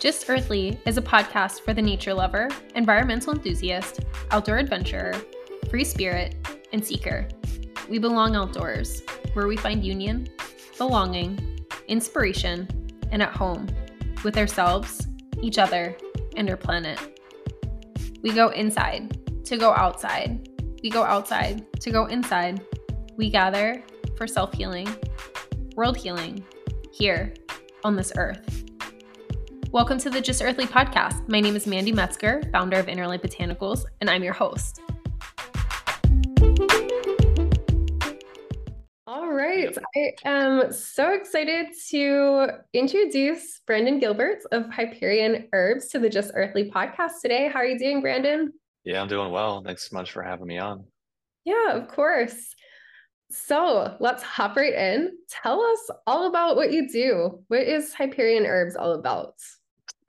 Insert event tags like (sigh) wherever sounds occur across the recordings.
Just Earthly is a podcast for the nature lover, environmental enthusiast, outdoor adventurer, free spirit, and seeker. We belong outdoors, where we find union, belonging, inspiration, and at home with ourselves, each other, and our planet. We go inside to go outside. We go outside to go inside. We gather for self healing, world healing, here on this earth. Welcome to the Just Earthly podcast. My name is Mandy Metzger, founder of Innerlight Botanicals, and I'm your host. All right. I am so excited to introduce Brandon Gilbert of Hyperion Herbs to the Just Earthly podcast today. How are you doing, Brandon? Yeah, I'm doing well. Thanks so much for having me on. Yeah, of course. So let's hop right in. Tell us all about what you do. What is Hyperion Herbs all about?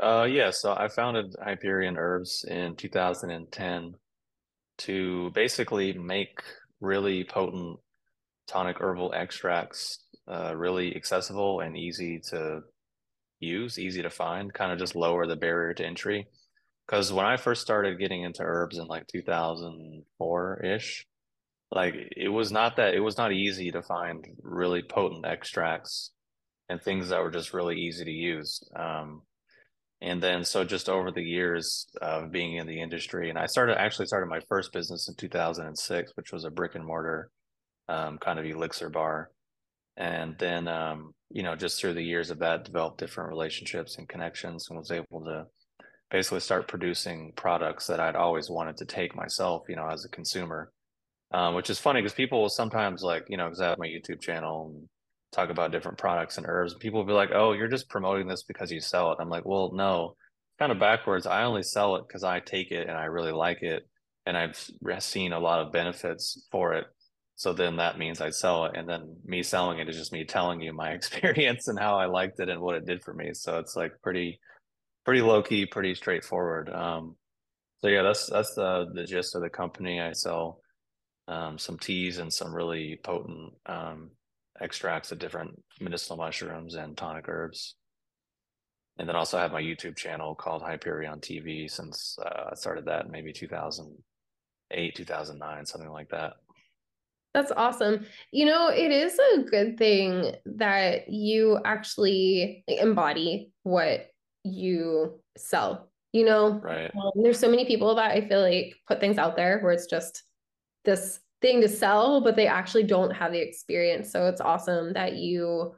Uh, yeah, so I founded Hyperion Herbs in 2010 to basically make really potent tonic herbal extracts uh, really accessible and easy to use, easy to find, kind of just lower the barrier to entry. Because when I first started getting into herbs in like 2004 ish, like it was not that it was not easy to find really potent extracts and things that were just really easy to use. Um, and then so just over the years of being in the industry, and I started actually started my first business in 2006, which was a brick and mortar um, kind of elixir bar. And then, um, you know, just through the years of that, developed different relationships and connections and was able to basically start producing products that I'd always wanted to take myself, you know, as a consumer. Um, which is funny because people will sometimes like, you know, because I have my YouTube channel and talk about different products and herbs. People will be like, oh, you're just promoting this because you sell it. I'm like, well, no, It's kind of backwards. I only sell it because I take it and I really like it. And I've seen a lot of benefits for it. So then that means I sell it. And then me selling it is just me telling you my (laughs) experience and how I liked it and what it did for me. So it's like pretty, pretty low key, pretty straightforward. Um, so yeah, that's that's the the gist of the company. I sell um, some teas and some really potent um, extracts of different medicinal mushrooms and tonic herbs. And then also have my YouTube channel called Hyperion TV since uh, I started that in maybe 2008, 2009, something like that. That's awesome. You know, it is a good thing that you actually embody what you sell. You know, right. Um, there's so many people that I feel like put things out there where it's just this thing to sell, but they actually don't have the experience. So it's awesome that you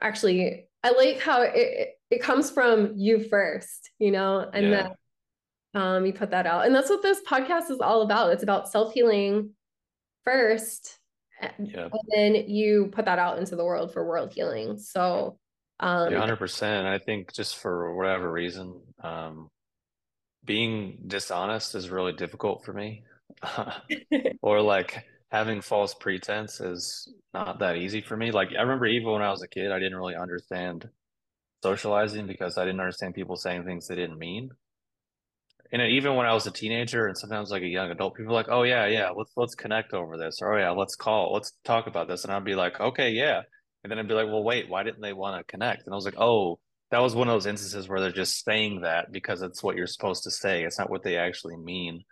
actually, I like how it, it comes from you first, you know, and yeah. then um, you put that out. And that's what this podcast is all about. It's about self healing first. Yeah. And then you put that out into the world for world healing. So, um, yeah, 100%. I think just for whatever reason, um, being dishonest is really difficult for me. (laughs) or like having false pretense is not that easy for me. Like I remember even when I was a kid, I didn't really understand socializing because I didn't understand people saying things they didn't mean. And even when I was a teenager and sometimes like a young adult, people like, "Oh yeah, yeah, let's let's connect over this," or "Oh yeah, let's call, let's talk about this," and I'd be like, "Okay, yeah," and then I'd be like, "Well, wait, why didn't they want to connect?" And I was like, "Oh, that was one of those instances where they're just saying that because it's what you're supposed to say. It's not what they actually mean."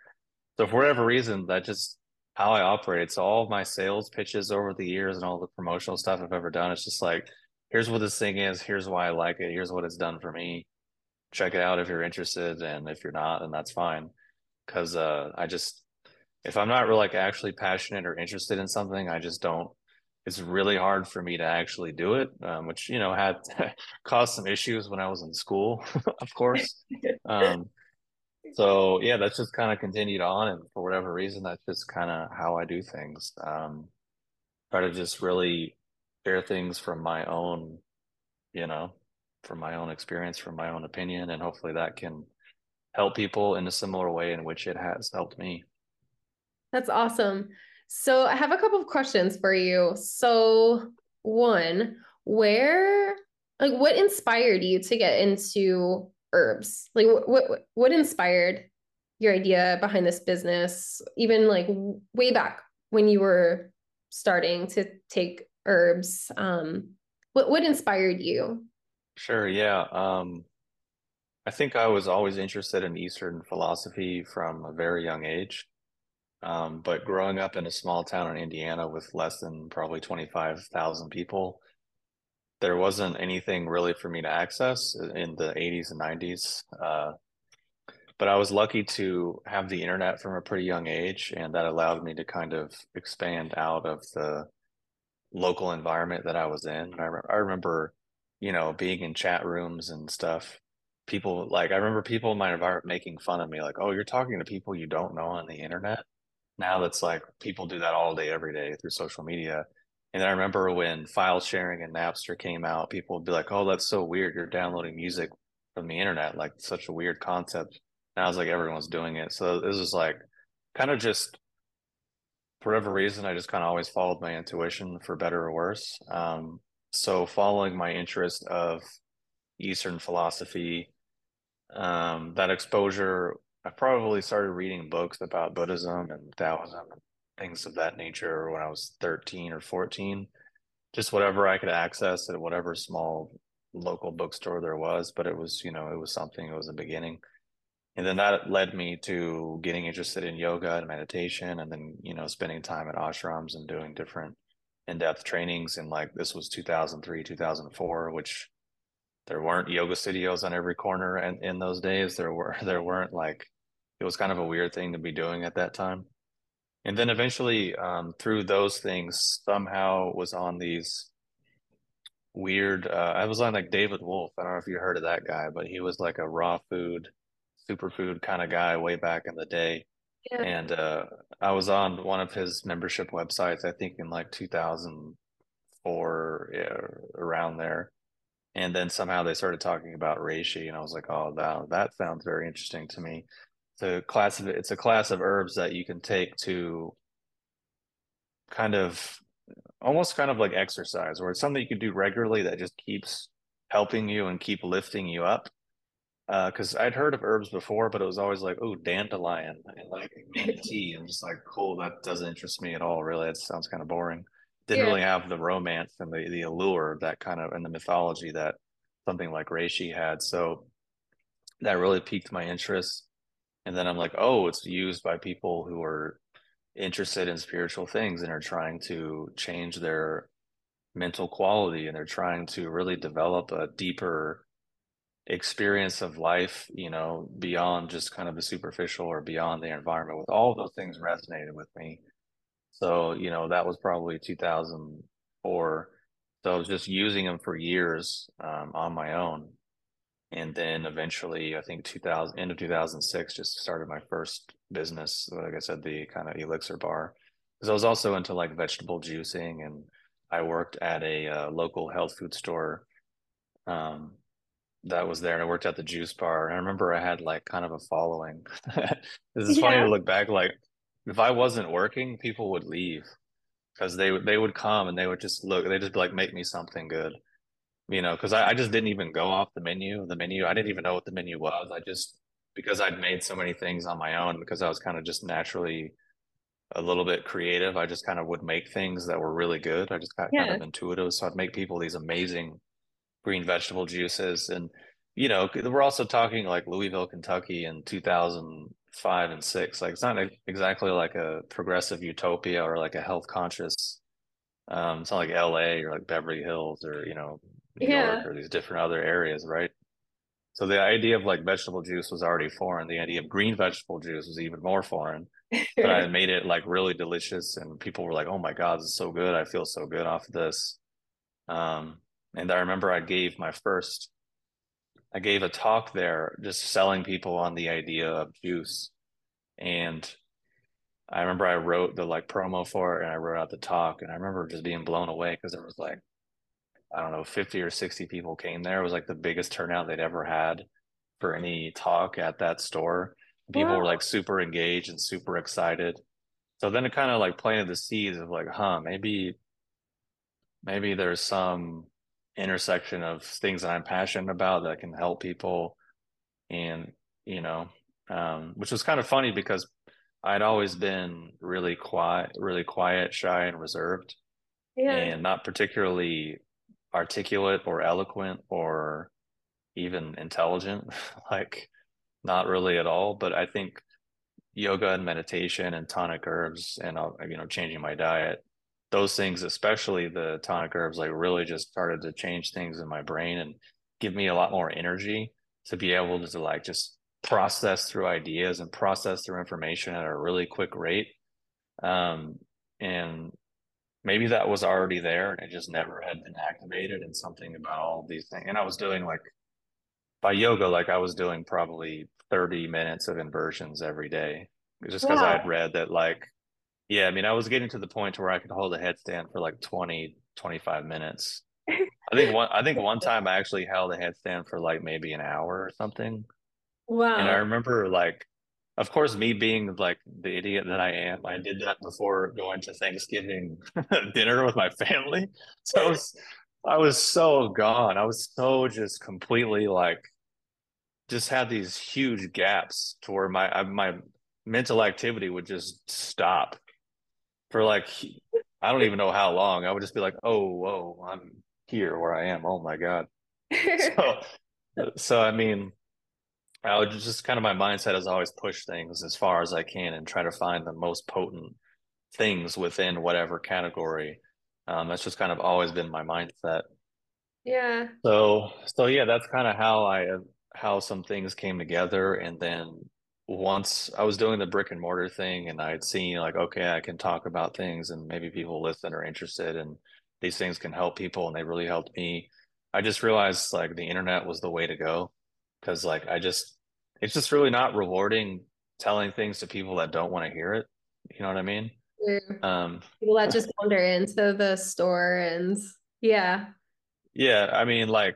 So for whatever reason, that just how I operate. So all my sales pitches over the years and all the promotional stuff I've ever done, it's just like, here's what this thing is, here's why I like it, here's what it's done for me. Check it out if you're interested, and if you're not, then that's fine. Because uh, I just, if I'm not really like actually passionate or interested in something, I just don't. It's really hard for me to actually do it, um, which you know had (laughs) caused some issues when I was in school, (laughs) of course. (laughs) Um, so yeah that's just kind of continued on and for whatever reason that's just kind of how i do things. Um try to just really share things from my own you know from my own experience from my own opinion and hopefully that can help people in a similar way in which it has helped me. That's awesome. So i have a couple of questions for you. So one where like what inspired you to get into herbs? Like what what what inspired your idea behind this business even like way back when you were starting to take herbs um what what inspired you sure yeah um I think I was always interested in Eastern philosophy from a very young age. Um, but growing up in a small town in Indiana with less than probably 25,000 people, there wasn't anything really for me to access in the 80s and 90s. Uh, but I was lucky to have the internet from a pretty young age, and that allowed me to kind of expand out of the local environment that I was in. I, re- I remember, you know, being in chat rooms and stuff. People like I remember people in my environment making fun of me, like, "Oh, you're talking to people you don't know on the internet." Now that's like people do that all day, every day through social media. And I remember when file sharing and Napster came out, people would be like, "Oh, that's so weird. You're downloading music from the internet, like such a weird concept." And I was like, everyone's doing it. So this was like kind of just for whatever reason, I just kind of always followed my intuition for better or worse. Um, so following my interest of Eastern philosophy, um, that exposure, I probably started reading books about Buddhism and Taoism and things of that nature when I was 13 or 14. Just whatever I could access at whatever small local bookstore there was, but it was, you know, it was something, it was a beginning. And then that led me to getting interested in yoga and meditation and then you know spending time at ashrams and doing different in-depth trainings and like this was 2003 2004 which there weren't yoga studios on every corner and in those days. There were (laughs) there weren't like it was kind of a weird thing to be doing at that time and then eventually um, through those things somehow was on these weird uh, i was on like david wolfe i don't know if you heard of that guy but he was like a raw food superfood kind of guy way back in the day. Yeah. And uh, I was on one of his membership websites, I think in like 2004, yeah, around there. And then somehow they started talking about reishi, and I was like, "Oh, that that sounds very interesting to me." It's a class of it's a class of herbs that you can take to kind of almost kind of like exercise, where it's something you can do regularly that just keeps helping you and keep lifting you up because uh, I'd heard of herbs before, but it was always like, oh, dandelion and like (laughs) tea. I'm just like, cool, that doesn't interest me at all. Really, it sounds kind of boring. Didn't yeah. really have the romance and the the allure that kind of and the mythology that something like reishi had. So that really piqued my interest. And then I'm like, oh, it's used by people who are interested in spiritual things and are trying to change their mental quality and they're trying to really develop a deeper experience of life, you know, beyond just kind of the superficial or beyond the environment. With all those things resonated with me. So, you know, that was probably 2004. So I was just using them for years um, on my own. And then eventually, I think 2000, end of 2006, just started my first business. Like I said, the kind of elixir bar. Because I was also into like vegetable juicing and I worked at a uh, local health food store um, that was there and I worked at the juice bar. And I remember I had like kind of a following. (laughs) this is yeah. funny to look back. Like if I wasn't working, people would leave because they would they would come and they would just look. They just be like make me something good, you know. Because I, I just didn't even go off the menu. The menu I didn't even know what the menu was. I just because I'd made so many things on my own because I was kind of just naturally a little bit creative. I just kind of would make things that were really good. I just got yeah. kind of intuitive. So I'd make people these amazing green vegetable juices and you know we're also talking like louisville kentucky in 2005 and 6 like it's not exactly like a progressive utopia or like a health conscious um it's not like la or like beverly hills or you know new yeah. york or these different other areas right so the idea of like vegetable juice was already foreign the idea of green vegetable juice was even more foreign but i (laughs) made it like really delicious and people were like oh my god this is so good i feel so good off of this um and I remember I gave my first, I gave a talk there just selling people on the idea of juice. And I remember I wrote the like promo for it and I wrote out the talk. And I remember just being blown away because there was like, I don't know, 50 or 60 people came there. It was like the biggest turnout they'd ever had for any talk at that store. People wow. were like super engaged and super excited. So then it kind of like planted the seeds of like, huh, maybe, maybe there's some intersection of things that I'm passionate about that can help people. And, you know, um, which was kind of funny because I'd always been really quiet, really quiet, shy, and reserved, yeah. and not particularly articulate or eloquent or, even intelligent, (laughs) like not really at all. But I think yoga and meditation and tonic herbs and uh, you know changing my diet, those things, especially the tonic herbs, like really just started to change things in my brain and give me a lot more energy to be able to like just process through ideas and process through information at a really quick rate. Um, and maybe that was already there and it just never had been activated and something about all these things. And I was doing like by yoga, like I was doing probably 30 minutes of inversions every day just because wow. I had read that like, yeah, I mean, I was getting to the point where I could hold a headstand for like 20, 25 minutes. I think one, I think (laughs) one time I actually held a headstand for like maybe an hour or something. Wow. And I remember like of course, me being like the idiot that I am, I did that before going to Thanksgiving (laughs) dinner with my family. So I was, I was so gone. I was so just completely like, just had these huge gaps to where my my mental activity would just stop for like I don't even know how long. I would just be like, oh, whoa, I'm here where I am. Oh my god. (laughs) so, so I mean, I would just kind of my mindset is always push things as far as I can and try to find the most potent things within whatever category. Um, that's just kind of always been my mindset. Yeah. So so yeah, that's kind of how I how some things came together, and then once I was doing the brick and mortar thing, and I'd seen like, okay, I can talk about things, and maybe people listen or interested, and these things can help people, and they really helped me. I just realized like the internet was the way to go because like I just it's just really not rewarding telling things to people that don't want to hear it. You know what I mean? Um, people that (laughs) just wander into the store and yeah. Yeah, I mean like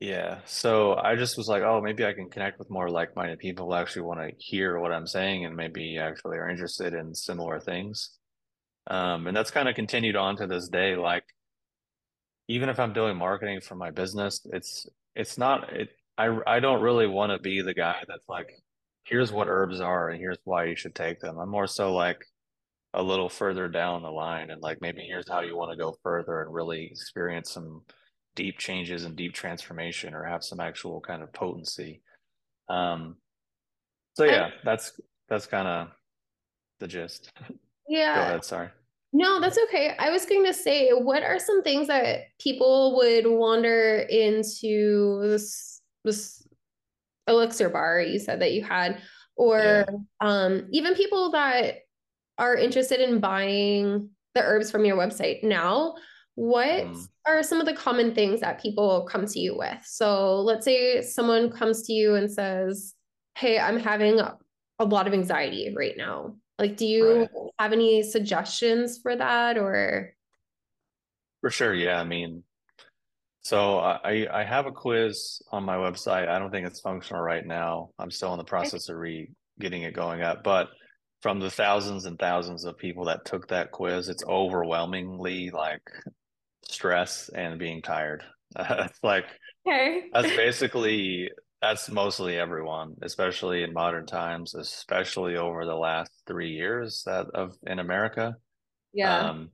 yeah. So I just was like, oh, maybe I can connect with more like-minded people who actually want to hear what I'm saying and maybe actually are interested in similar things. Um, and that's kind of continued on to this day. Like even if I'm doing marketing for my business, it's it's not it I I don't really want to be the guy that's like, here's what herbs are and here's why you should take them. I'm more so like a little further down the line and like maybe here's how you want to go further and really experience some deep changes and deep transformation or have some actual kind of potency. Um so yeah, I, that's that's kind of the gist. Yeah. Go ahead, sorry. No, that's okay. I was going to say, what are some things that people would wander into this this elixir bar you said that you had, or yeah. um, even people that are interested in buying the herbs from your website now? What mm. are some of the common things that people come to you with? So let's say someone comes to you and says, Hey, I'm having a, a lot of anxiety right now like, do you right. have any suggestions for that or? For sure. Yeah. I mean, so I, I have a quiz on my website. I don't think it's functional right now. I'm still in the process of re getting it going up, but from the thousands and thousands of people that took that quiz, it's overwhelmingly like stress and being tired. it's (laughs) like okay. that's basically that's mostly everyone, especially in modern times, especially over the last three years that of in America. Yeah. Um,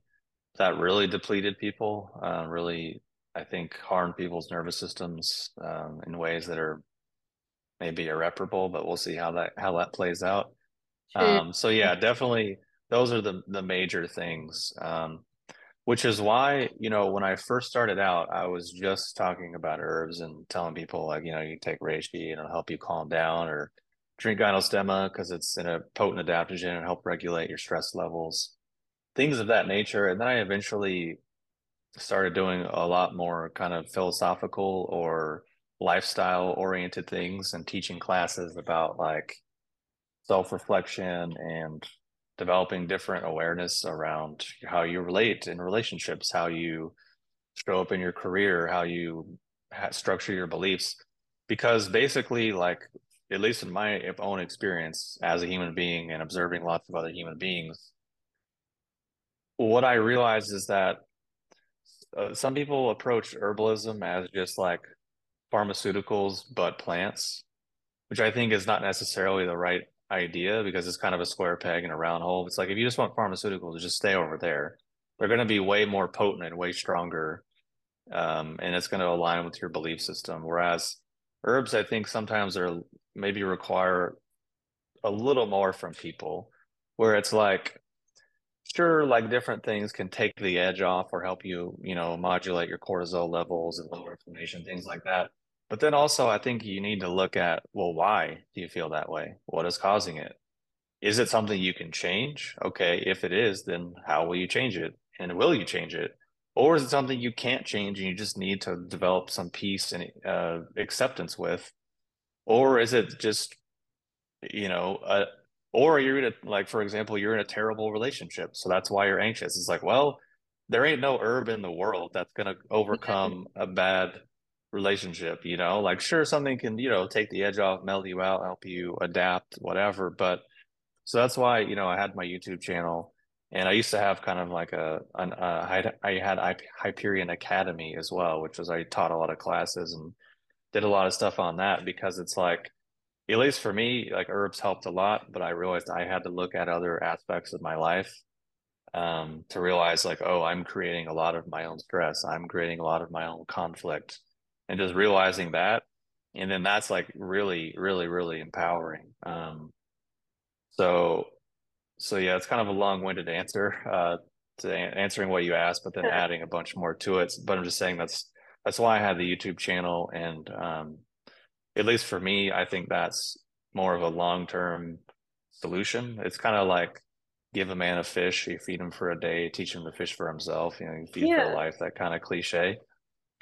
that really depleted people, uh, really, I think, harmed people's nervous systems um, in ways that are maybe irreparable, but we'll see how that how that plays out. Um, so yeah, definitely those are the the major things. Um, which is why you know when i first started out i was just talking about herbs and telling people like you know you take reishi and it'll help you calm down or drink gynostemma because it's in a potent adaptogen and help regulate your stress levels things of that nature. And then i eventually started doing a lot more kind of philosophical or lifestyle oriented things and teaching classes about like self-reflection and developing different awareness around how you relate in relationships, how you show up in your career, how you structure your beliefs. Because basically, like, at least in my own experience as a human being and observing lots of other human beings, what I realized is that uh, some people approach herbalism as just like pharmaceuticals, but plants, which I think is not necessarily the right idea because it's kind of a square peg in a round hole. It's like if you just want pharmaceuticals, just stay over there. They're going to be way more potent and way stronger um, and it's going to align with your belief system. Whereas herbs, I think sometimes are maybe require a little more from people, where it's like, sure, like different things can take the edge off or help you, you know, modulate your cortisol levels and lower inflammation, things like that. But then also, I think you need to look at, well, why do you feel that way? What is causing it? Is it something you can change? Okay, if it is, then how will you change it? And will you change it? Or is it something you can't change and you just need to develop some peace and uh, acceptance with? Or is it just, you know, uh, or you're in a, like, for example, you're in a terrible relationship. So that's why you're anxious. It's like, well, there ain't no herb in the world that's going (laughs) to overcome a bad relationship, you know? Like, sure, something can, you know, take the edge off, melt you out, help you adapt, whatever. But so that's why, you know, I had my YouTube channel and I used to have kind of like a, an, uh, I had Hyperion Academy as well, which was I taught a lot of classes and did a lot of stuff on that because it's like, at least for me, like herbs helped a lot, but I realized I had to look at other aspects of my life um, to realize like, oh, I'm creating a lot of my own stress. I'm creating a lot of my own conflict and just realizing that. And then that's like really, really, really empowering. Um, so so yeah, it's kind of a long-winded answer uh, to answering what you asked, but then adding a bunch more to it. But I'm just saying that's that's why I had the YouTube channel, and um, at least for me, I think that's more of a long-term solution. It's kind of like give a man a fish, you feed him for a day, teach him to fish for himself. You know, you feed yeah. for life. That kind of cliche,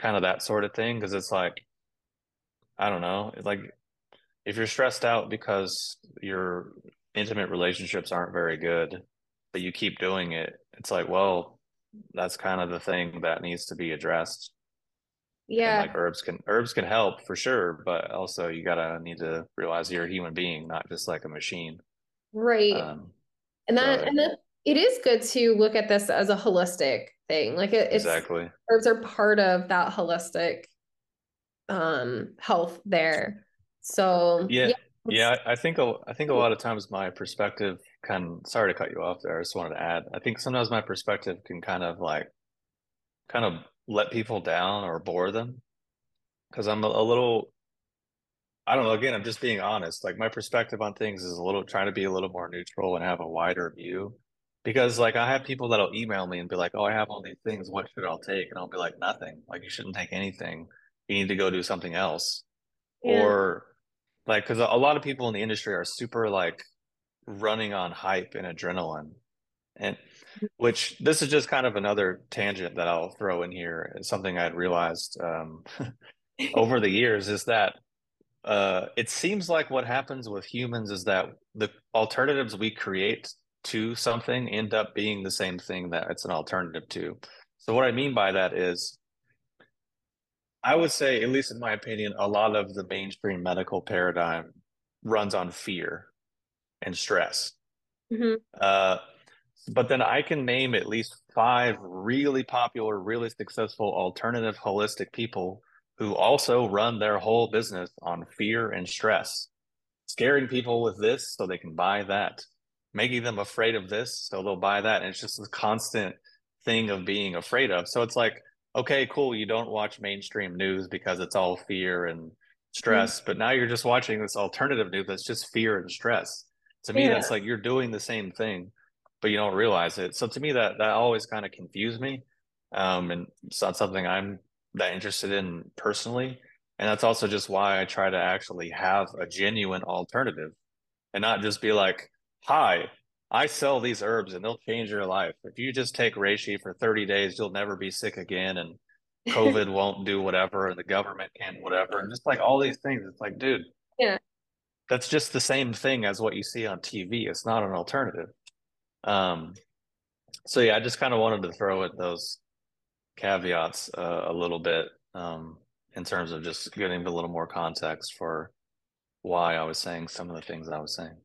kind of that sort of thing. Because it's like, I don't know, like if you're stressed out because you're intimate relationships aren't very good, but you keep doing it, it's like, well, that's kind of the thing that needs to be addressed. Yeah. And like herbs can herbs can help for sure, but also you gotta need to realize you're a human being, not just like a machine. Right. Um, and that so, and that it is good to look at this as a holistic thing. Like it, it's exactly herbs are part of that holistic um health there. So yeah. yeah yeah, I think a, I think a lot of times my perspective can. Sorry to cut you off there. I just wanted to add. I think sometimes my perspective can kind of like, kind of let people down or bore them, because I'm a, a little. I don't know. Again, I'm just being honest. Like my perspective on things is a little trying to be a little more neutral and have a wider view. Because like I have people that'll email me and be like, "Oh, I have all these things. What should I take?" And I'll be like, "Nothing. Like you shouldn't take anything. You need to go do something else." Yeah. Or like because a lot of people in the industry are super like running on hype and adrenaline and which this is just kind of another tangent that i'll throw in here something i'd realized um, (laughs) over the years is that uh, it seems like what happens with humans is that the alternatives we create to something end up being the same thing that it's an alternative to so what i mean by that is I would say, at least in my opinion, a lot of the mainstream medical paradigm runs on fear and stress. Mm-hmm. Uh, but then I can name at least five really popular, really successful alternative holistic people who also run their whole business on fear and stress, scaring people with this so they can buy that, making them afraid of this so they'll buy that. And it's just a constant thing of being afraid of. So it's like, okay, cool, you don't watch mainstream news because it's all fear and stress, mm-hmm. but now you're just watching this alternative news that's just fear and stress. To me, yeah. that's like you're doing the same thing, but you don't realize it. So to me, that that always kind of confused me, um, and it's not something I'm that interested in personally. And that's also just why I try to actually have a genuine alternative, and not just be like, "Hi, I sell these herbs and they'll change your life. If you just take reishi for 30 days, you'll never be sick again and COVID (laughs) won't do whatever and the government can't whatever. And just like all these things, it's like, dude, yeah, that's just the same thing as what you see on TV. It's not an alternative. Um, so yeah, I just kind of wanted to throw in those caveats uh, a little bit um, in terms of just getting a little more context for why I was saying some of the things I was saying.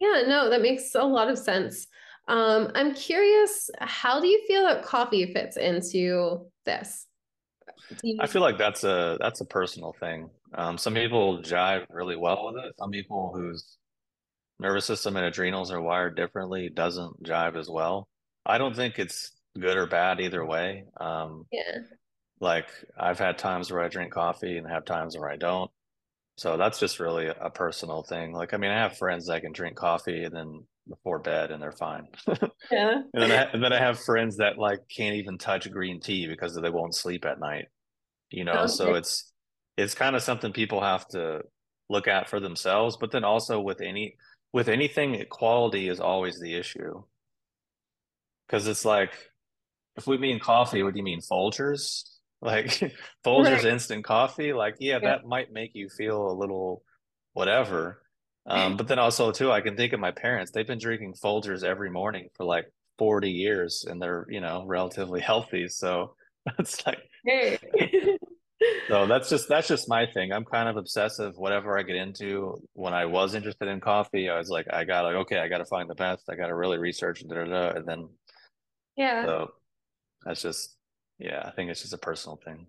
Yeah, no, that makes a lot of sense. Um, I'm curious, how do you feel that coffee fits into this? You- I feel like that's a that's a personal thing. Um, some people jive really well with it. Some people whose nervous system and adrenals are wired differently doesn't jive as well. I don't think it's good or bad either way. Um, yeah. Like I've had times where I drink coffee and have times where I don't. So that's just really a personal thing. Like, I mean, I have friends that can drink coffee and then before bed and they're fine. (laughs) Yeah. And then I, and then I have friends that like can't even touch green tea because they won't sleep at night. You know, oh, so it's it's kind of something people have to look at for themselves, but then also with any with anything, quality is always the issue. Because it's like if we mean coffee, what do you mean Folgers? Like (laughs) Folgers Right. instant coffee? Like, yeah, Yeah. that might make you feel a little whatever. Um, but then also too, I can think of my parents. They've been drinking Folgers every morning for like 40 years and they're, you know, relatively healthy. So (laughs) it's like Hey. (laughs) so that's just that's just my thing. I'm kind of obsessive. Whatever I get into, when I was interested in coffee, I was like, I got like, okay, I got to find the best. I got to really research da, da, da. And then Yeah. so that's just yeah, I think it's just a personal thing.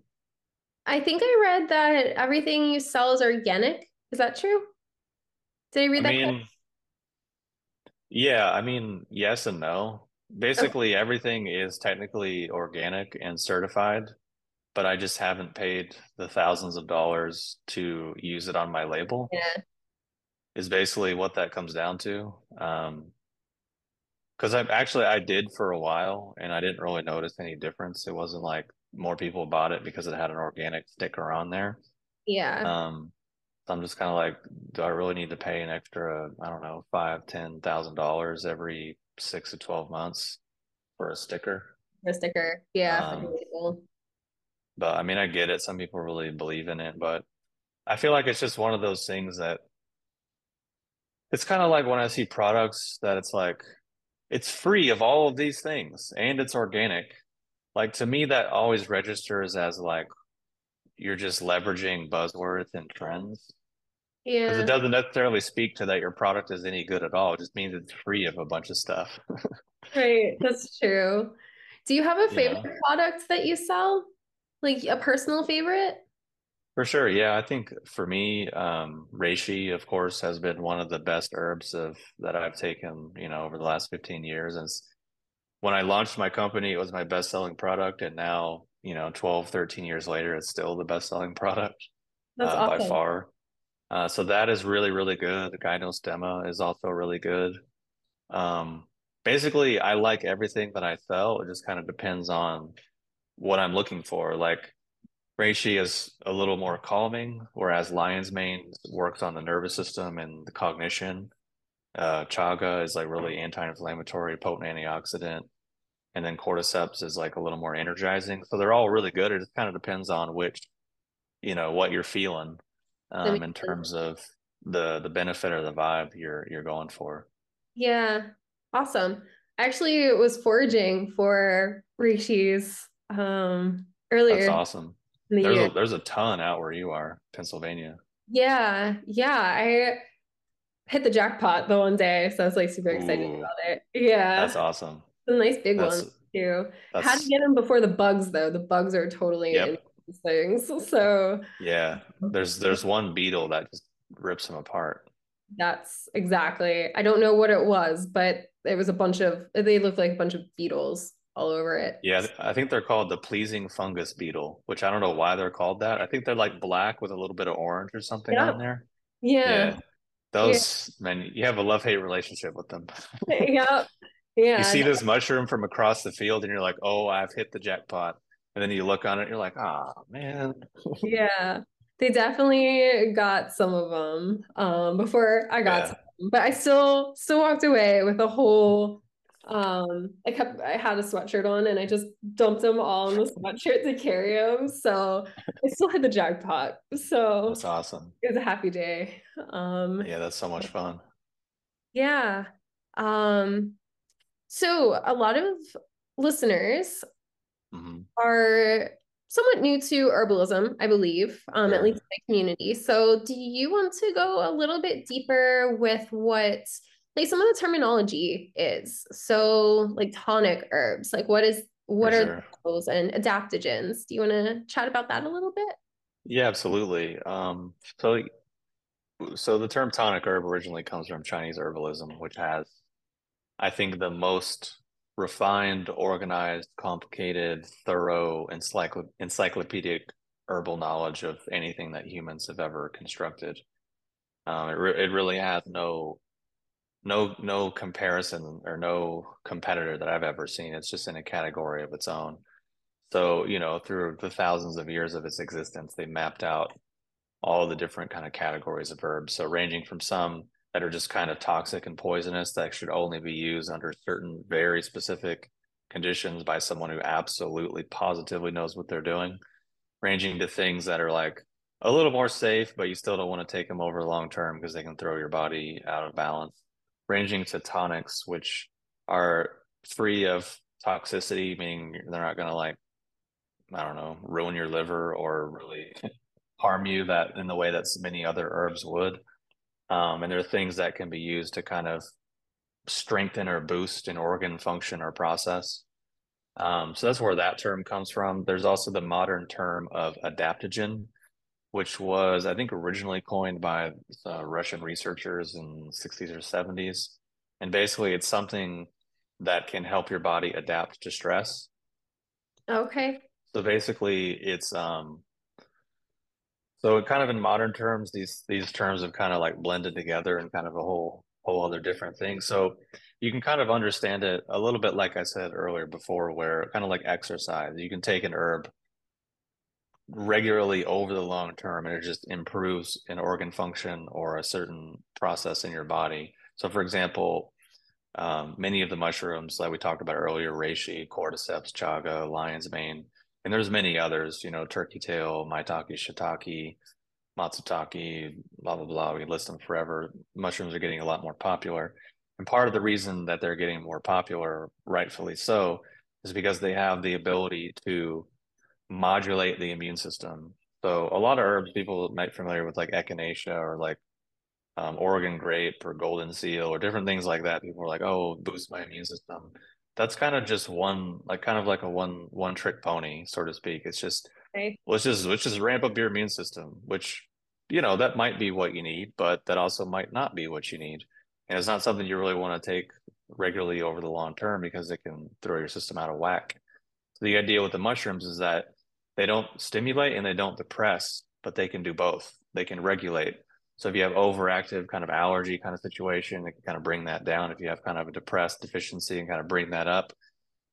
I think I read that everything you sell is organic. Is that true? Did I I read that correctly? mean, yeah, I mean, yes and no. Okay. Basically, everything is technically organic and certified, but I just haven't paid the thousands of dollars to use it on my label, Yeah. is basically what that comes down to. Um, because I actually I did for a while and I didn't really notice any difference. It wasn't like more people bought it because it had an organic sticker on there. Yeah. Um, so I'm just kind of like, do I really need to pay an extra, I don't know, five, ten thousand dollars every six to twelve months for a sticker? For a sticker. Yeah, Um, but I mean, I get it. Some people really believe in it, but I feel like it's just one of those things that it's kind of like when I see products that it's like it's free of all of these things and it's organic. Like to me, that always registers as like you're just leveraging buzzwords and trends. Because it doesn't necessarily speak to that your product is any good at all. It just means it's free of a bunch of stuff, (laughs) Right. That's true. Do you have a favorite product that you sell? Like a personal favorite? For sure. Yeah, I think for me, um, reishi, of course, has been one of the best herbs of that I've taken, you know, over the last 15 years. And when I launched my company, it was my best-selling product, and now, you know, 12, 13 years later, it's still the best-selling (laughs) product, That's uh, by far. Uh, so that is really, really good. The Gynostemma is also really good. Um, basically, I like everything that I sell. It just kind of depends on what I'm looking for. Like reishi is a little more calming, whereas lion's mane works on the nervous system and the cognition. Uh, chaga is like really anti-inflammatory, potent antioxidant, and then cordyceps is like a little more energizing. So they're all really good. It just kind of depends on which, you know, what you're feeling, um, in terms of the the benefit or the vibe you're you're going for. Yeah. Awesome. I actually was foraging for Reishi's um That's earlier in awesome. The There's year. a there's a ton out where you are, Pennsylvania. Yeah, yeah. I hit the jackpot the one day, so I was like super excited Ooh, about it. Yeah. that's awesome. Some nice big That's ones too. Had to get them before the bugs though. The bugs are totally in yep. things. (laughs) So Yeah. There's there's one beetle that just rips them apart. that's exactly. I don't know what it was, but it was a bunch of they looked like a bunch of beetles all over it. Yeah, I think they're called the pleasing fungus beetle, which I don't know why they're called that. I think they're like black with a little bit of orange or something Yeah. on there. Yeah. Yeah. Yeah. Those, man, you have a love-hate relationship with them. (laughs) Yeah. You see this mushroom from across the field and you're like, "Oh, I've hit the jackpot." And then you look on it, you're like, "Ah, man." (laughs) Yeah. They definitely got some of them um before I got Yeah. them. But I still still walked away with a whole um I kept I had a sweatshirt on and I just dumped them all in the sweatshirt to carry them. So I still had the jackpot. So that's So awesome. it was a happy day. Um Yeah, that's so much fun. yeah. Um so a lot of listeners hmm are somewhat new to herbalism, I believe, um, at least in my community. So, do you want to go a little bit deeper with what, like, some of the terminology is? So, like tonic herbs, like what is For what are sure. those and adaptogens? Do you want to chat about that a little bit? Yeah, absolutely. Um, so so the term tonic herb originally comes from Chinese herbalism, which has, I think, the most refined, organized, complicated, thorough, encycl- encyclopedic herbal knowledge of anything that humans have ever constructed. Um, it, re- it really has no no no comparison or no competitor that I've ever seen. It's just in a category of its own. So, you know, through the thousands of years of its existence, they mapped out all the different kind of categories of herbs. So ranging from some that are just kind of toxic and poisonous that should only be used under certain very specific conditions by someone who absolutely positively knows what they're doing, ranging to things that are like a little more safe, but you still don't want to take them over long term because they can throw your body out of balance, ranging to tonics, which are free of toxicity, meaning they're not going to like, I don't know, ruin your liver or really (laughs) harm you that in the way that many other herbs would. Um, and there are things that can be used to kind of strengthen or boost an organ function or process. Um, so that's where that term comes from. There's also the modern term of adaptogen, which was, I think, originally coined by uh, Russian researchers in 60s or 70s. And basically, it's something that can help your body adapt to stress. Okay. So basically, it's um, so kind of in modern terms, these these terms have kind of like blended together and kind of a whole whole other different thing. So you can kind of understand it a little bit like I said earlier before, where kind of like exercise. You can take an herb regularly over the long term and it just improves an organ function or a certain process in your body. So for example, um, many of the mushrooms that we talked about earlier, reishi, cordyceps, chaga, lion's mane, and there's many others, you know, turkey tail, maitake, shiitake, matsutake, blah, blah, blah. We list them forever. Mushrooms are getting a lot more popular. And part of the reason that they're getting more popular, rightfully so, is because they have the ability to modulate the immune system. So a lot of herbs people might be familiar with like echinacea or like um, Oregon grape or golden seal or different things like that. People are like, oh, boost my immune system that's kind of just one like kind of like a one one trick pony so to speak it's just okay. let's just let's just ramp up your immune system which you know that might be what you need but that also might not be what you need and it's not something you really want to take regularly over the long term because it can throw your system out of whack so the idea with the mushrooms is that they don't stimulate and they don't depress but they can do both they can regulate so if you have overactive kind of allergy kind of situation, it can kind of bring that down. If you have kind of a depressed deficiency and kind of bring that up.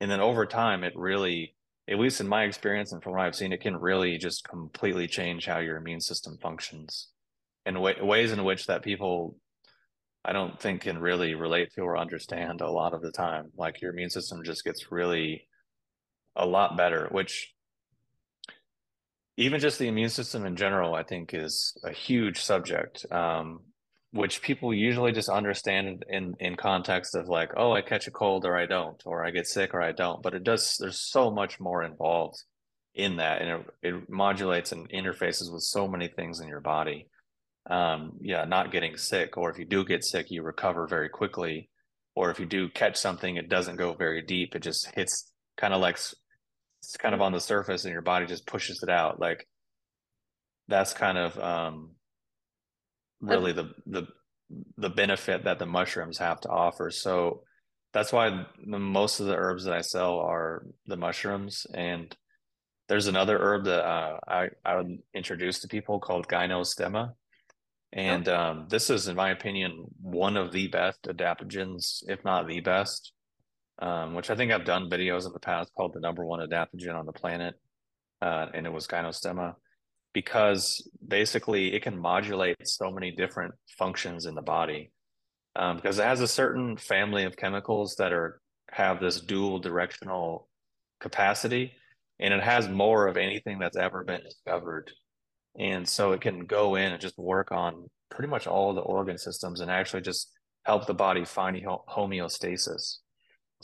And then over time, it really, at least in my experience and from what I've seen, it can really just completely change how your immune system functions in way, ways in which that people I don't think can really relate to or understand a lot of the time. Like your immune system just gets really a lot better, which even just the immune system in general, I think is a huge subject, um, which people usually just understand in in context of like, oh, I catch a cold or I don't, or I get sick or I don't. But it does. There's so much more involved in that, and it, it modulates and interfaces with so many things in your body. Um, yeah, not getting sick, or if you do get sick, you recover very quickly, or if you do catch something, it doesn't go very deep. It just hits kind of like it's kind of on the surface and your body just pushes it out like that's kind of um really the the the benefit that the mushrooms have to offer. So that's why the, most of the herbs that I sell are the mushrooms. And there's another herb that uh, I I would introduce to people called gynostemma. And oh. um, this is in my opinion one of the best adaptogens if not the best um, which I think I've done videos in the past called the number one adaptogen on the planet, uh, and it was gynostemma, because basically it can modulate so many different functions in the body, um, because it has a certain family of chemicals that are have this dual directional capacity, and it has more of anything that's ever been discovered, and so it can go in and just work on pretty much all the organ systems and actually just help the body find homeostasis.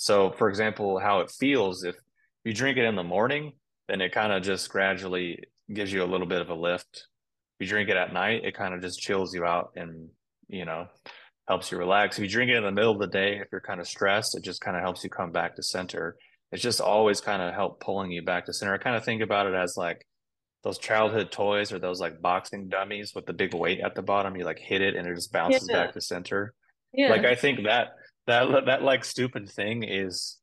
So, for example, how it feels if you drink it in the morning, then it kind of just gradually gives you a little bit of a lift. If you drink it at night, it kind of just chills you out and, you know, helps you relax. If you drink it in the middle of the day, if you're kind of stressed, it just kind of helps you come back to center. It's just always kind of help pulling you back to center. I kind of think about it as like those childhood toys or those like boxing dummies with the big weight at the bottom. You like hit it and it just bounces yeah. back to center. Yeah. Like I think that that that like stupid thing is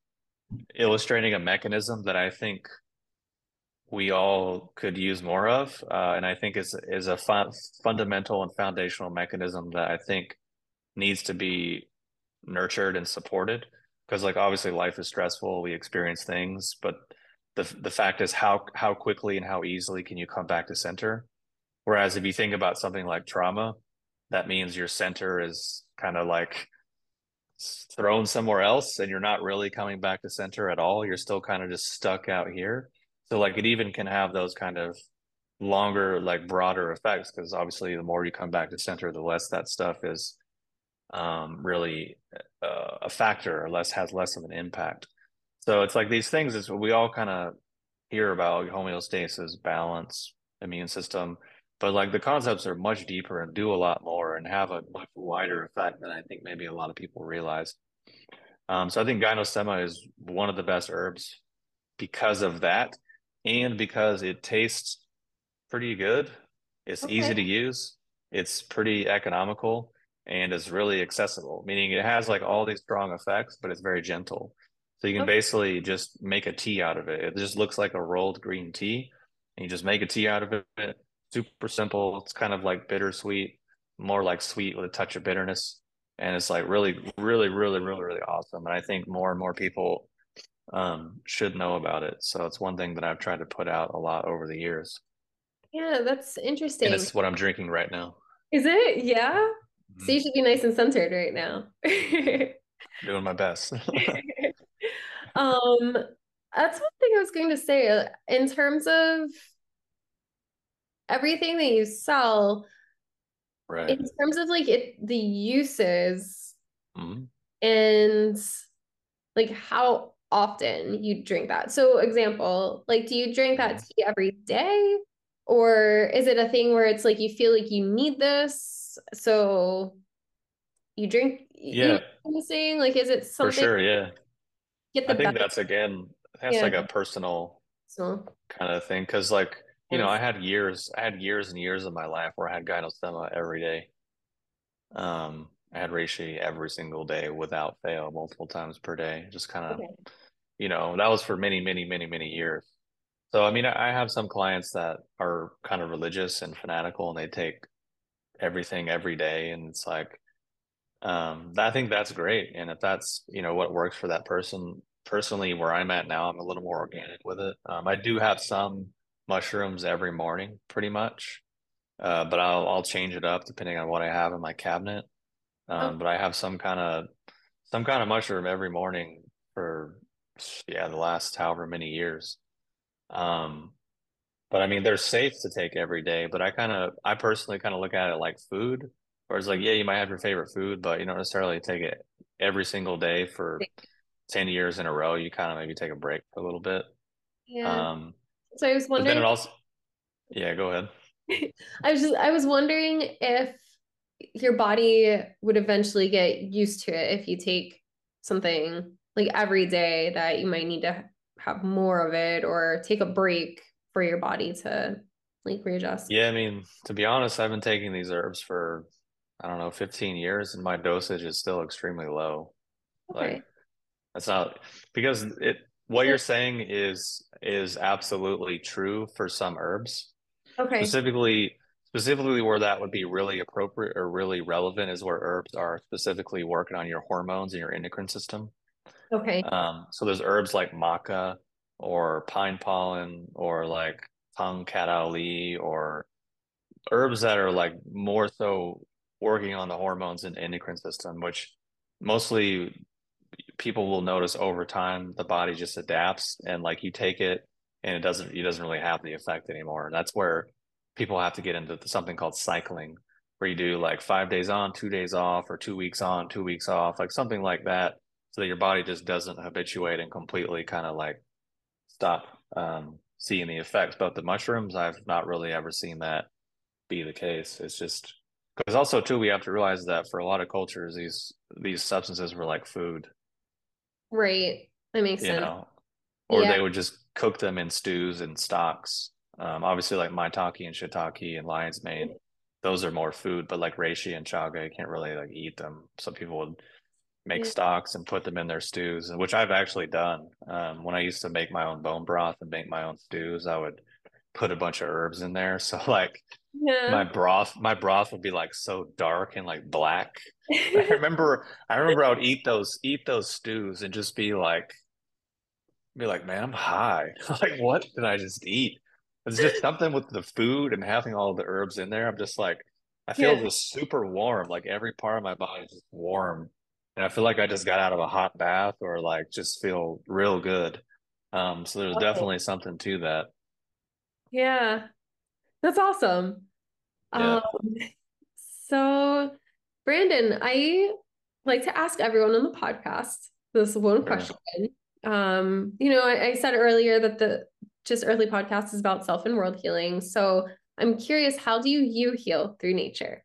illustrating a mechanism that I think we all could use more of, uh, and I think is is a fun, fundamental and foundational mechanism that I think needs to be nurtured and supported. Because like obviously life is stressful, we experience things, but the the fact is how how quickly and how easily can you come back to center? Whereas if you think about something like trauma, that means your center is kind of like thrown somewhere else and you're not really coming back to center at all. You're still kind of just stuck out here. So like it even can have those kind of longer, like broader effects because obviously the more you come back to center, the less that stuff is um, really uh, a factor or less has less of an impact. So it's like these things is we all kind of hear about homeostasis, balance, immune system, but like the concepts are much deeper and do a lot more and have a much wider effect than I think maybe a lot of people realize. Um, so I think gynostemma is one of the best herbs because of that, and because it tastes pretty good. It's okay. easy to use. It's pretty economical and is really accessible. Meaning it has like all these strong effects, but it's very gentle. So you can okay. basically just make a tea out of it. It just looks like a rolled green tea, and you just make a tea out of it super simple. It's kind of like bittersweet, more like sweet with a touch of bitterness. And it's like really, really, really, really, really awesome. And I think more and more people um, should know about it. So it's one thing that I've tried to put out a lot over the years. Yeah, that's interesting. And it's what I'm drinking right now. Is it? Yeah. Mm-hmm. So you should be nice and centered right now. (laughs) Doing my best. (laughs) um, that's one thing I was going to say. In terms of everything that you sell right in terms of like it the uses mm-hmm. and like how often you drink that so example like do you drink that mm-hmm. tea every day or is it a thing where it's like you feel like you need this so you drink yeah you know i'm saying like is it something for sure yeah get the i think that's again that's yeah. like a personal so. kind of thing because like you know, I had years, I had years and years of my life where I had gynostemma every day. Um, I had reishi every single day without fail, multiple times per day. Just kind of, okay. you know, that was for many, many, many, many years. So, I mean, I have some clients that are kind of religious and fanatical, and they take everything every day, and it's like, um, I think that's great. And if that's you know what works for that person, personally, where I'm at now, I'm a little more organic with it. Um, I do have some mushrooms every morning, pretty much. Uh, but I'll I'll change it up depending on what I have in my cabinet. Um, oh. But I have some kind of some kind of mushroom every morning for yeah the last however many years. Um, but I mean they're safe to take every day. But I kind of I personally kind of look at it like food, where it's like yeah you might have your favorite food, but you don't necessarily take it every single day for ten years in a row. You kind of maybe take a break for a little bit. Yeah. Um, so I was wondering. then it also, yeah, go ahead. (laughs) I was just, I was wondering if your body would eventually get used to it if you take something like every day that you might need to have more of it or take a break for your body to like readjust. Yeah, I mean, to be honest, I've been taking these herbs for I don't know, 15 years and my dosage is still extremely low. Okay. Like that's not because it what you're saying is is absolutely true for some herbs. Okay. Specifically specifically where that would be really appropriate or really relevant is where herbs are specifically working on your hormones and your endocrine system. Okay. Um, so there's herbs like maca or pine pollen or like cat ali or herbs that are like more so working on the hormones and endocrine system, which mostly people will notice over time the body just adapts and like you take it and it doesn't it doesn't really have the effect anymore. And that's where people have to get into something called cycling where you do like five days on two days off or two weeks on two weeks off like something like that so that your body just doesn't habituate and completely kind of like stop um, seeing the effects. But the mushrooms i've not really ever seen that be the case. It's just because also too we have to realize that for a lot of cultures these these substances were like food Right. That makes you sense. Know? Or yeah. they would just cook them in stews and stocks. Um, obviously, like maitake and shiitake and lion's mane, those are more food. But like reishi and chaga, you can't really like eat them. Some people would make Yeah. stocks and put them in their stews, which I've actually done. Um, when I used to make my own bone broth and make my own stews, I would put a bunch of herbs in there. (laughs) So like Yeah. my broth, my broth would be like so dark and like black. I remember, I remember I would eat those, eat those stews and just be like, be like, man, I'm high. (laughs) Like, what did I just eat? It's just (laughs) something with the food and having all the herbs in there. I'm just like, I feel Yeah. just super warm. Like every part of my body is just warm. And I feel like I just got out of a hot bath or like just feel real good. Um, so there's Oh. definitely something to that. Yeah. That's awesome. Yeah. Um, so Brandon, I like to ask everyone on the podcast this one question. Um, you know, I, I said earlier that the Just Earthly podcast is about self and world healing. So I'm curious, how do you you heal through nature?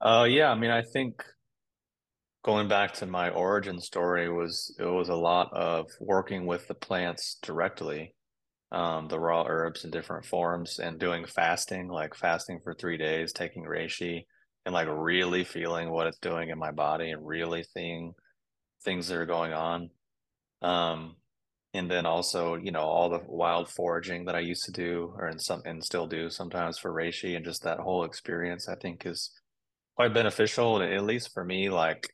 Uh, yeah, I mean, I think going back to my origin story was it was a lot of working with the plants directly, um, the raw herbs in different forms, and doing fasting, like fasting for three days, taking reishi, and like really feeling what it's doing in my body and really seeing things that are going on. Um, and then also, you know, all the wild foraging that I used to do, or in some and still do sometimes for reishi, and just that whole experience, I think is quite beneficial, at least for me, like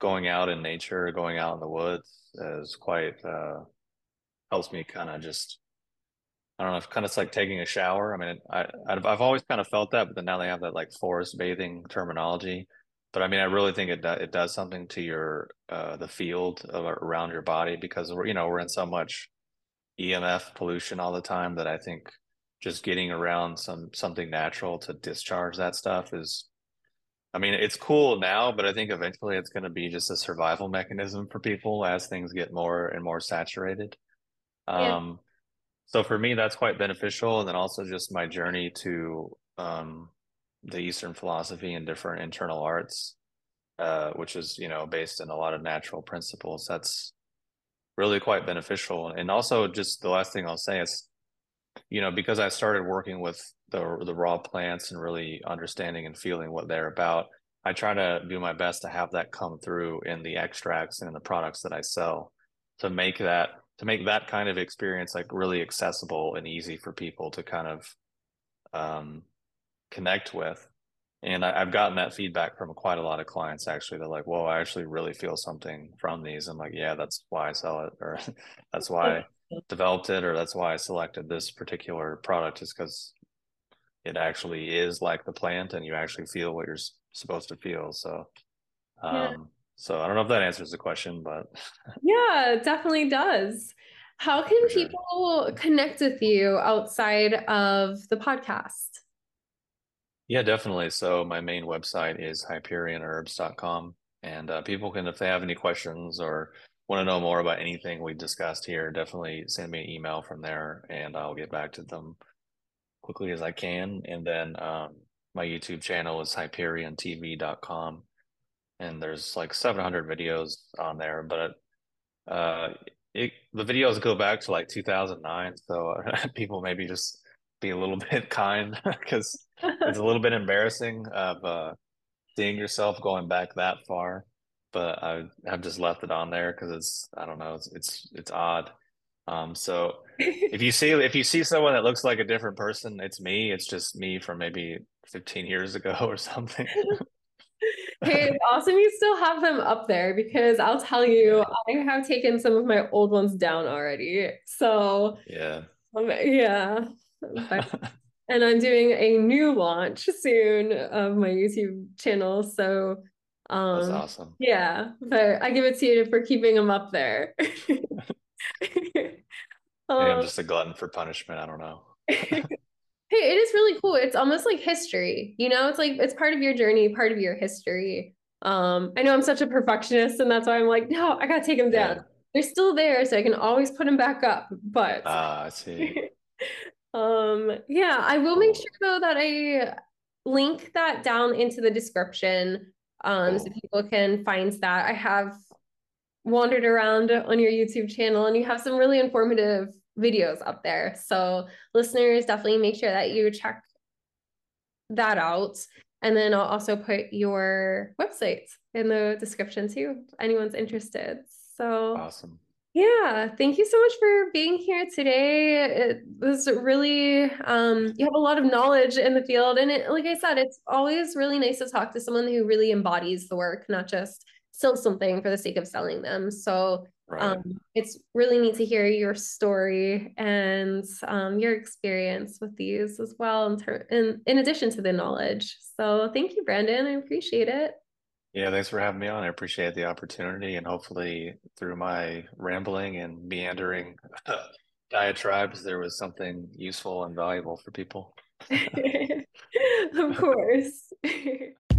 going out in nature, going out in the woods is quite uh helps me kind of just I don't know, kind of like taking a shower. I mean, I I've, I've always kind of felt that, but then now they have that like forest bathing terminology. But I mean, I really think it do, it does something to your uh the field of, around your body because we're you know we're in so much EMF pollution all the time that I think just getting around some something natural to discharge that stuff is I mean, it's cool now, but I think eventually it's going to be just a survival mechanism for people as things get more and more saturated. Yeah. Um, so for me, that's quite beneficial. And then also just my journey to um, the Eastern philosophy and different internal arts, uh, which is, you know, based in a lot of natural principles. That's really quite beneficial. And also just the last thing I'll say is, you know, because I started working with the the raw plants and really understanding and feeling what they're about, I try to do my best to have that come through in the extracts and in the products that I sell to make that to make that kind of experience like really accessible and easy for people to kind of um, connect with. And I, I've gotten that feedback from quite a lot of clients actually. They're like, "Whoa, I actually really feel something from these." I'm like, "Yeah, that's why I sell it, or (laughs) that's why I (laughs) developed it, or that's why I selected this particular product, is because it actually is like the plant, and you actually feel what you're s- supposed to feel." So, um, so I don't know if that answers the question, but (laughs) Yeah, it definitely does. How can sure. people connect with you outside of the podcast? Yeah, definitely. So my main website is hyperionherbs.com. And uh, people can, if they have any questions or want to know more about anything we discussed here, definitely send me an email from there and I'll get back to them quickly as I can. And then um, my YouTube channel is hyperiontv.com. And there's like 700 videos on there, but uh, it, the videos go back to like 2009. So (laughs) people maybe just be a little (laughs) bit kind because it's a little bit embarrassing of uh, seeing yourself going back that far, but I have just left it on there because it's I don't know it's it's it's odd. Um, so if you see if you see someone that looks like a different person, it's me. It's just me from maybe 15 years ago (laughs) or something. Hey, it's awesome you still have them up there because I'll tell you, I have taken some of my old ones down already. So, Yeah. um, yeah. But- (laughs) and I'm doing a new launch soon of my YouTube channel. So, That's um, awesome. yeah, but I give it to you for keeping them up there. (laughs) Maybe I'm (laughs) Um, just a glutton for punishment. I don't know. Hey, it is really cool. It's almost like history, you know, it's like it's part of your journey, part of your history. Um, I know I'm such a perfectionist, and that's why I'm like, no, I gotta take them down. Yeah. They're still there, so I can always put them back up. But Ah, I see. (laughs) um, yeah, I will make sure though that I link that down into the description, um, so people can find that. I have wandered around on your YouTube channel, and you have some really informative videos up there. So listeners, definitely make sure that you check that out. And then I'll also put your website in the description too, if anyone's interested. So awesome. Yeah, thank you so much for being here today. It was really, um, you have a lot of knowledge in the field. And it, like I said, it's always really nice to talk to someone who really embodies the work, not just sell something for the sake of selling them. So right. um, it's really neat to hear your story and um, your experience with these as well, in, ter- in, in addition to the knowledge. So thank you, Brandon. I appreciate it. Yeah, thanks for having me on. I appreciate the opportunity, and hopefully, through my rambling and meandering (laughs) diatribes, there was something useful and valuable for people. (laughs) of course. (laughs)